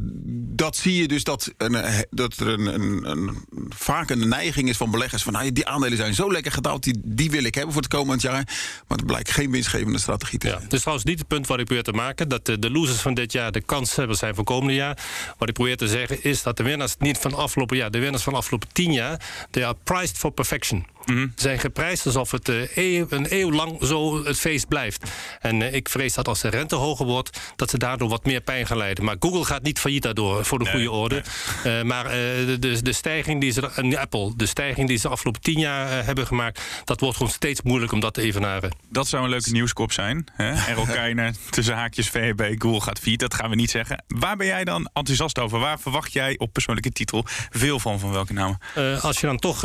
dat zie je dus dat, een, dat er een, een, een, vaak een neiging is van beleggers. Van nou, die aandelen zijn zo lekker gedaald, die, die wil ik hebben voor het komend jaar. Maar het blijkt geen winstgevende strategie te zijn. Ja, dus trouwens niet het punt wat ik probeer te maken. Dat de, de losers van dit jaar de kanshebbers zijn voor komende jaar. Wat ik probeer te zeggen is dat de winnaars niet van afgelopen jaar, de winnaars van afgelopen tien jaar, they are priced for perfection. Mm zijn geprijsd alsof het eeuw, een eeuw lang zo het feest blijft. En uh, ik vrees dat als de rente hoger wordt, dat ze daardoor wat meer pijn gaan leiden. Maar Google gaat niet failliet daardoor, voor de nee, goede orde. Nee. Uh, maar de, de, de, stijging die ze, Apple, de stijging die ze de afgelopen tien jaar hebben gemaakt, dat wordt gewoon steeds moeilijk om dat te evenaren. Dat zou een leuke nieuwskop zijn. <laughs> Keijner, tussen haakjes VHB, Google gaat failliet, dat gaan we niet zeggen. Waar ben jij dan enthousiast over? Waar verwacht jij op persoonlijke titel veel van? Van welke namen? als je dan toch,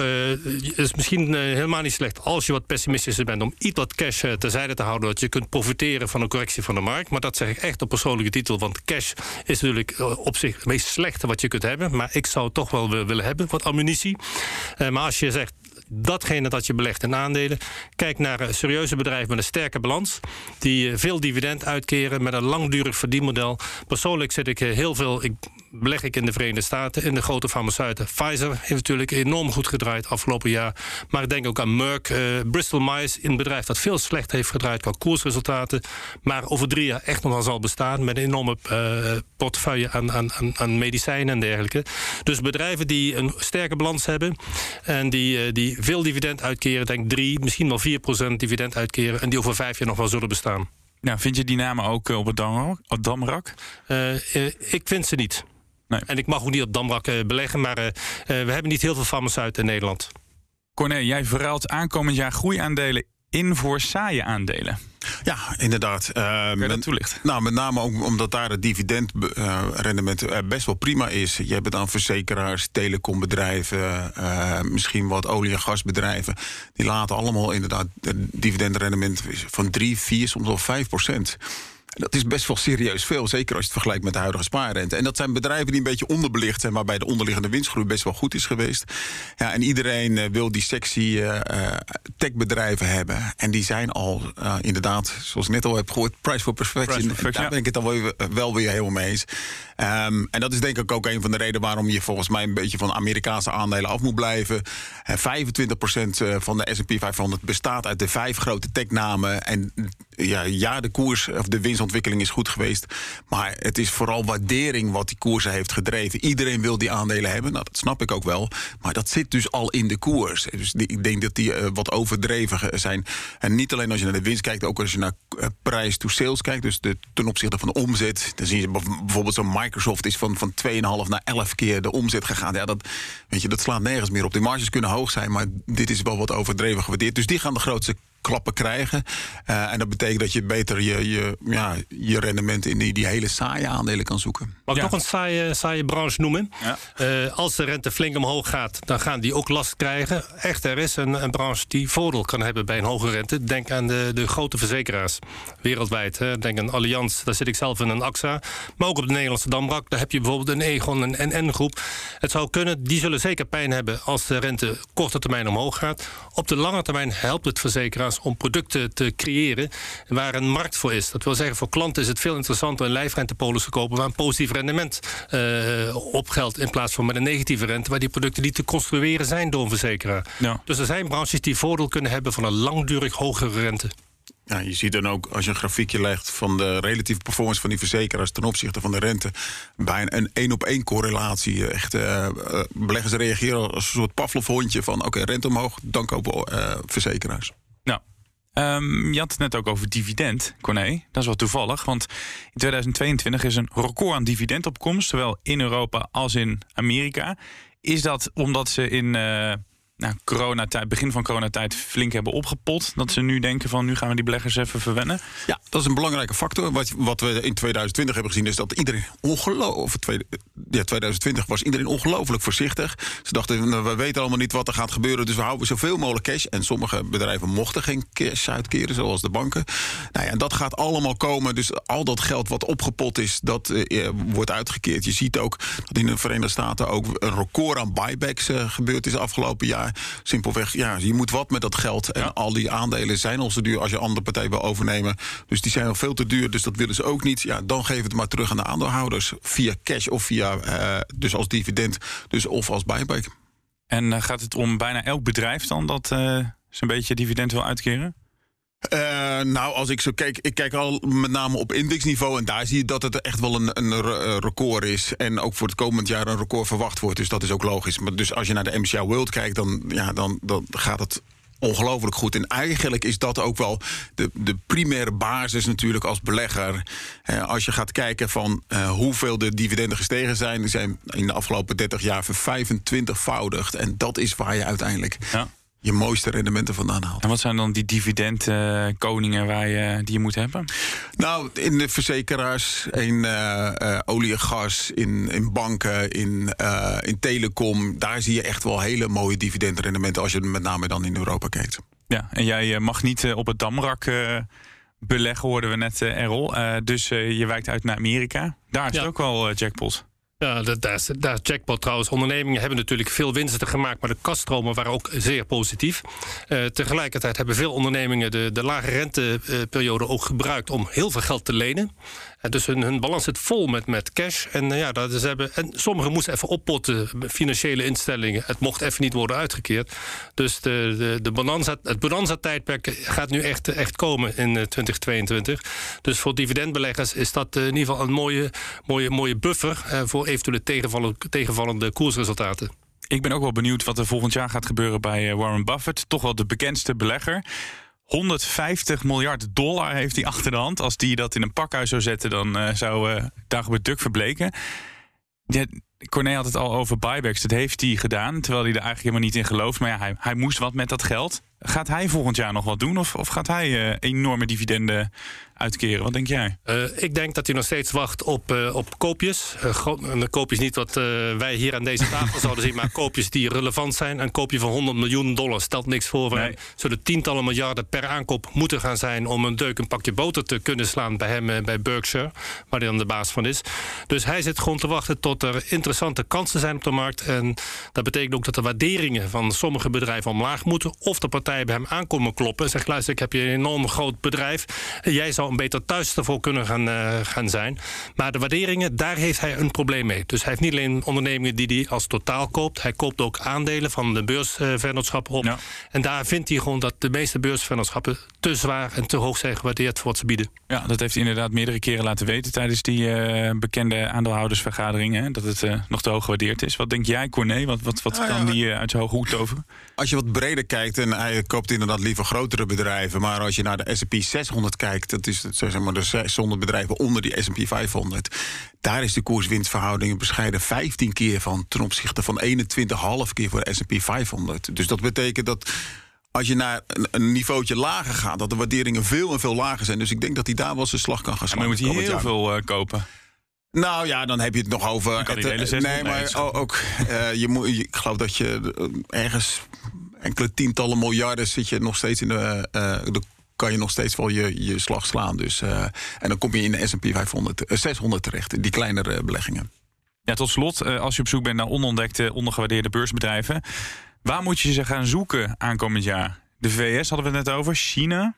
is misschien uh, helemaal niet slecht als je wat pessimistischer bent om iets wat cash uh, terzijde te houden, dat je kunt profiteren van een correctie van de markt. Maar dat zeg ik echt op persoonlijke titel, want cash is natuurlijk uh, op zich het meest slechte wat je kunt hebben. Maar ik zou toch wel willen hebben, wat ammunitie. maar als je zegt, datgene dat je belegt in aandelen. Kijk naar serieuze bedrijven met een sterke balans. Die veel dividend uitkeren met een langdurig verdienmodel. Persoonlijk zit ik heel veel. Ik beleg ik in de Verenigde Staten, in de grote farmaceuten. Pfizer heeft natuurlijk enorm goed gedraaid afgelopen jaar. Maar ik denk ook aan Merck, uh, Bristol Myers, een bedrijf dat veel slecht heeft gedraaid qua koersresultaten. Maar over drie jaar echt nog wel zal bestaan met een enorme uh, portefeuille aan, aan, aan medicijnen en dergelijke. Dus bedrijven die een sterke balans hebben en die, uh, die veel dividend uitkeren, denk 3, misschien wel 4 procent dividend uitkeren en die over vijf jaar nog wel zullen bestaan. Nou, vind je die namen ook op het Damrak? ik vind ze niet. Nee. En ik mag ook niet op Damrak uh, beleggen, maar uh, uh, we hebben niet heel veel farmaceuten in Nederland. Corné, jij verruilt aankomend jaar groeiaandelen in voor saaie aandelen. Ja, inderdaad. Uh, met, toelichten? Nou, met name ook omdat daar het dividendrendement uh, best wel prima is. Je hebt het aan verzekeraars, telecombedrijven, uh, misschien wat olie- en gasbedrijven. Die laten allemaal inderdaad het dividendrendement van 3, 4, soms wel 5 procent. Dat is best wel serieus veel, zeker als je het vergelijkt met de huidige spaarrente. En dat zijn bedrijven die een beetje onderbelicht zijn, waarbij de onderliggende winstgroei best wel goed is geweest. Ja, en iedereen uh, wil die sexy uh, techbedrijven hebben. En die zijn al uh, inderdaad, zoals ik net al heb gehoord, price for perfection. Price for perfection daar ja. ben ik het dan wel, wel weer helemaal mee eens. Um, en dat is denk ik ook een van de redenen waarom je volgens mij een beetje van Amerikaanse aandelen af moet blijven. Uh, 25% van de S&P 500 bestaat uit de vijf grote technamen. En ja, ja, de koers of de winstontwikkeling is goed geweest. Maar het is vooral waardering wat die koersen heeft gedreven. Iedereen wil die aandelen hebben. Nou, dat snap ik ook wel. Maar dat zit dus al in de koers. Dus die, ik denk dat die uh, wat overdreven zijn. En niet alleen als je naar de winst kijkt, ook als je naar uh, prijs to sales kijkt. Dus de, ten opzichte van de omzet. Dan zie je bijvoorbeeld zo'n Microsoft is van, van 2,5 naar 11 keer de omzet gegaan. Ja, dat, weet je, dat slaat nergens meer op. De marges kunnen hoog zijn, maar dit is wel wat overdreven gewaardeerd. Dus die gaan de grootste klappen krijgen. Uh, en dat betekent dat je beter je, je, ja, je rendement in die, die hele saaie aandelen kan zoeken. Mag ik ja. nog een saaie, saaie branche noemen? Ja. Uh, als de rente flink omhoog gaat, dan gaan die ook last krijgen. Echt, er is een, een branche die voordeel kan hebben bij een hoge rente. Denk aan de, de grote verzekeraars wereldwijd. Hè. Denk aan Allianz, daar zit ik zelf in een AXA. Maar ook op de Nederlandse Dambrak, daar heb je bijvoorbeeld een Egon, een NN-groep. Het zou kunnen, die zullen zeker pijn hebben als de rente korte termijn omhoog gaat. Op de lange termijn helpt het om producten te creëren waar een markt voor is. Dat wil zeggen, voor klanten is het veel interessanter een lijfrentepolis te kopen waar een positief rendement uh, op geldt in plaats van met een negatieve rente waar die producten niet te construeren zijn door een verzekeraar. Ja. Dus er zijn branches die voordeel kunnen hebben van een langdurig hogere rente. Ja, je ziet dan ook als je een grafiekje legt van de relatieve performance van die verzekeraars ten opzichte van de rente. Bijna een één op één correlatie. Echt, uh, beleggers reageren als een soort Pavlov-hondje van oké, okay, rente omhoog, dan kopen uh, verzekeraars. Nou, Um, je had het net ook over dividend, Corné. Dat is wel toevallig, want in 2022 is een record aan dividendopkomst, zowel in Europa als in Amerika. Is dat omdat ze in uh, nou, coronatijd, begin van coronatijd flink hebben opgepot, dat ze nu denken van nu gaan we die beleggers even verwennen? Ja, dat is een belangrijke factor. Wat, wat we in 2020 hebben gezien is dat iedereen ongelooflijk. Ja, 2020 was iedereen ongelooflijk voorzichtig. Ze dachten, nou, we weten allemaal niet wat er gaat gebeuren, dus we houden zoveel mogelijk cash. En sommige bedrijven mochten geen cash uitkeren, zoals de banken. Nou ja, en dat gaat allemaal komen. Dus al dat geld wat opgepot is, dat uh, wordt uitgekeerd. Je ziet ook dat in de Verenigde Staten ook een record aan buybacks uh, gebeurd is afgelopen jaar. Simpelweg, ja, je moet wat met dat geld. En ja. al die aandelen zijn al zo duur als je andere partij wil overnemen. Dus die zijn al veel te duur, dus dat willen ze ook niet. Ja, dan geef het maar terug aan de aandeelhouders. Via cash of via, uh, dus als dividend, dus of als buyback. En uh, gaat het om bijna elk bedrijf dan dat uh, zijn beetje dividend wil uitkeren? Uh, nou, als ik zo kijk, ik kijk al met name op indexniveau en daar zie je dat het echt wel een, een record is. En ook voor het komend jaar een record verwacht wordt. Dus dat is ook logisch. Maar dus als je naar de MCI World kijkt, dan, ja, dan, dan gaat het ongelooflijk goed. En eigenlijk is dat ook wel de, de primaire basis natuurlijk als belegger. Eh, als je gaat kijken van uh, hoeveel de dividenden gestegen zijn... die zijn in de afgelopen 30 jaar ver 25voudigd. En dat is waar je uiteindelijk... Ja je mooiste rendementen vandaan haalt. En wat zijn dan die dividendkoningen uh, waar je, die je moet hebben? Nou, in de verzekeraars, in uh, uh, olie en gas, in, in banken, in, in telecom... daar zie je echt wel hele mooie dividendrendementen... als je met name dan in Europa kijkt. Ja, en jij mag niet op het damrak beleggen, hoorden we net, Errol. dus je wijkt uit naar Amerika. Daar is ja. het ook wel jackpot. Ja, dat, dat, is, jackpot trouwens. Ondernemingen hebben natuurlijk veel winsten gemaakt, maar de kaststromen waren ook zeer positief. Uh, tegelijkertijd hebben veel ondernemingen de, de lage renteperiode ook gebruikt om heel veel geld te lenen. Dus hun, balans zit vol met, met cash. En, uh, ja, dat is hebben, en sommigen moesten even oppotten, financiële instellingen. Het mocht even niet worden uitgekeerd. Dus de, de, de bonanza, het bonanza-tijdperk gaat nu echt, echt komen in uh, 2022. Dus voor dividendbeleggers is dat in ieder geval een mooie, mooie, mooie buffer voor eventuele tegenvallende, tegenvallende koersresultaten. Ik ben ook wel benieuwd wat er volgend jaar gaat gebeuren bij Warren Buffett. Toch wel de bekendste belegger. 150 miljard dollar heeft hij achter de hand. Als die dat in een pakhuis zou zetten, dan uh, zou uh, Dagobert Duck verbleken. Ja, had het al over buybacks. Dat heeft hij gedaan, terwijl hij er eigenlijk helemaal niet in gelooft. Maar ja, hij, hij moest wat met dat geld. Gaat hij volgend jaar nog wat doen? Of, of gaat hij uh, enorme dividenden uitkeren? Wat denk jij? Uh, ik denk dat hij nog steeds wacht op, uh, op koopjes. Uh, koopjes niet wat wij hier aan deze tafel <laughs> zouden zien, maar koopjes die relevant zijn. Een koopje van 100 miljoen dollar stelt niks voor. Nee. Zullen tientallen miljarden per aankoop moeten gaan zijn om een deuk een pakje boter te kunnen slaan bij hem bij Berkshire, waar hij dan de baas van is. Dus hij zit gewoon te wachten tot er interessante kansen zijn op de markt. En dat betekent ook dat de waarderingen van sommige bedrijven omlaag moeten. Of de partijen bij hem aankomen kloppen. En zegt, luister, ik heb je een enorm groot bedrijf. En jij zou een beter thuis ervoor kunnen gaan, uh, gaan zijn. Maar de waarderingen, daar heeft hij een probleem mee. Dus hij heeft niet alleen ondernemingen die hij als totaal koopt. Hij koopt ook aandelen van de beursvennootschappen op. Ja. En daar vindt hij gewoon dat de meeste beursvennootschappen te zwaar en te hoog zijn gewaardeerd voor wat ze bieden. Ja, dat heeft hij inderdaad meerdere keren laten weten tijdens die uh, bekende aandeelhoudersvergaderingen. Dat het uh, nog te hoog gewaardeerd is. Wat denk jij, Corné? Wat, wat, wat nou, kan ja, die uit zijn hoge hoed over? Als je wat breder kijkt, en hij koopt inderdaad liever grotere bedrijven. Maar als je naar de S&P 600 kijkt, dat is zeg maar de 600 bedrijven onder die S&P 500. Daar is de koerswinstverhouding een bescheiden 15 keer van ten opzichte van 21,5 keer voor de S&P 500. Dus dat betekent dat als je naar een, niveautje lager gaat, dat de waarderingen veel en veel lager zijn. Dus ik denk dat hij daar wel zijn slag kan gaan slaan. Maar moet hij heel veel uh, kopen. Nou ja, dan heb je het nog over. Het, hele nee, maar ook. Uh, je moet, ik geloof dat je ergens enkele tientallen miljarden zit je nog steeds in de. Uh, de kan je nog steeds wel je, je slag slaan. Dus, uh, en dan kom je in de S&P 500, 600 terecht, die kleinere beleggingen. Ja, tot slot, als je op zoek bent naar onontdekte, ondergewaardeerde beursbedrijven... waar moet je ze gaan zoeken aankomend jaar? De VS hadden we het net over, China...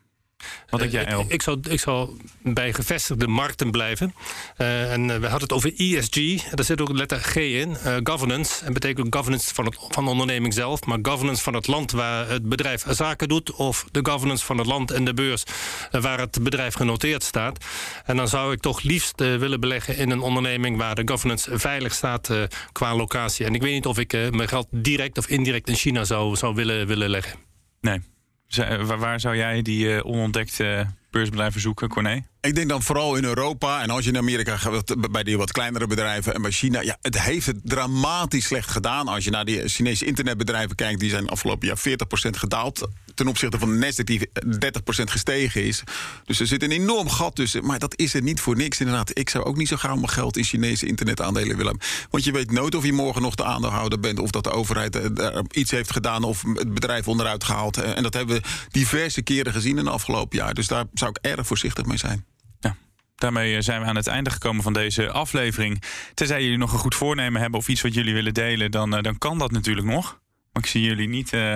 Wat denk jij, El? Ik, ik, zou, ik zou bij gevestigde markten blijven. Uh, en we hadden het over ESG. Daar zit ook letter G in. Uh, governance. En betekent ook governance van, het, van de onderneming zelf. Maar governance van het land waar het bedrijf zaken doet. Of de governance van het land en de beurs uh, waar het bedrijf genoteerd staat. En dan zou ik toch liefst willen beleggen in een onderneming waar de governance veilig staat qua locatie. En ik weet niet of ik mijn geld direct of indirect in China zou, zou willen, willen leggen. Nee. Waar zou jij die uh, onontdekte beursbedrijven zoeken, Corné? Ik denk dan vooral in Europa. En als je in Amerika gaat, bij die wat kleinere bedrijven en bij China. Ja, het heeft het dramatisch slecht gedaan. Als je naar die Chinese internetbedrijven kijkt, die zijn afgelopen jaar 40% gedaald. Ten opzichte van de die 30% gestegen is. Dus er zit een enorm gat tussen. Maar dat is er niet voor niks. Inderdaad, ik zou ook niet zo graag mijn geld in Chinese internetaandelen willen. Want je weet nooit of je morgen nog de aandeelhouder bent. Of dat de overheid eh, iets heeft gedaan. Of het bedrijf onderuit gehaald. En dat hebben we diverse keren gezien in de afgelopen jaar. Dus daar zou ik erg voorzichtig mee zijn. Daarmee eh, zijn we aan het einde gekomen van deze aflevering. Tenzij jullie nog een goed voornemen hebben of iets wat jullie willen delen, dan, uh, dan kan dat natuurlijk nog. Maar ik zie jullie niet, uh,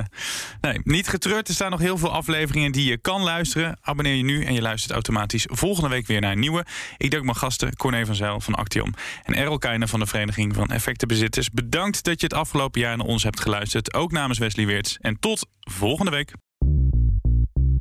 nee, niet getreurd. Er staan nog heel veel afleveringen die je kan luisteren. Abonneer je nu en je luistert automatisch volgende week weer naar een nieuwe. Ik dank mijn gasten Corné van Zijl van Actium en Errol Keijnen van de Vereniging van Effectenbezitters. Bedankt dat je het afgelopen jaar naar ons hebt geluisterd. Ook namens Wesley Weerts. En tot volgende week.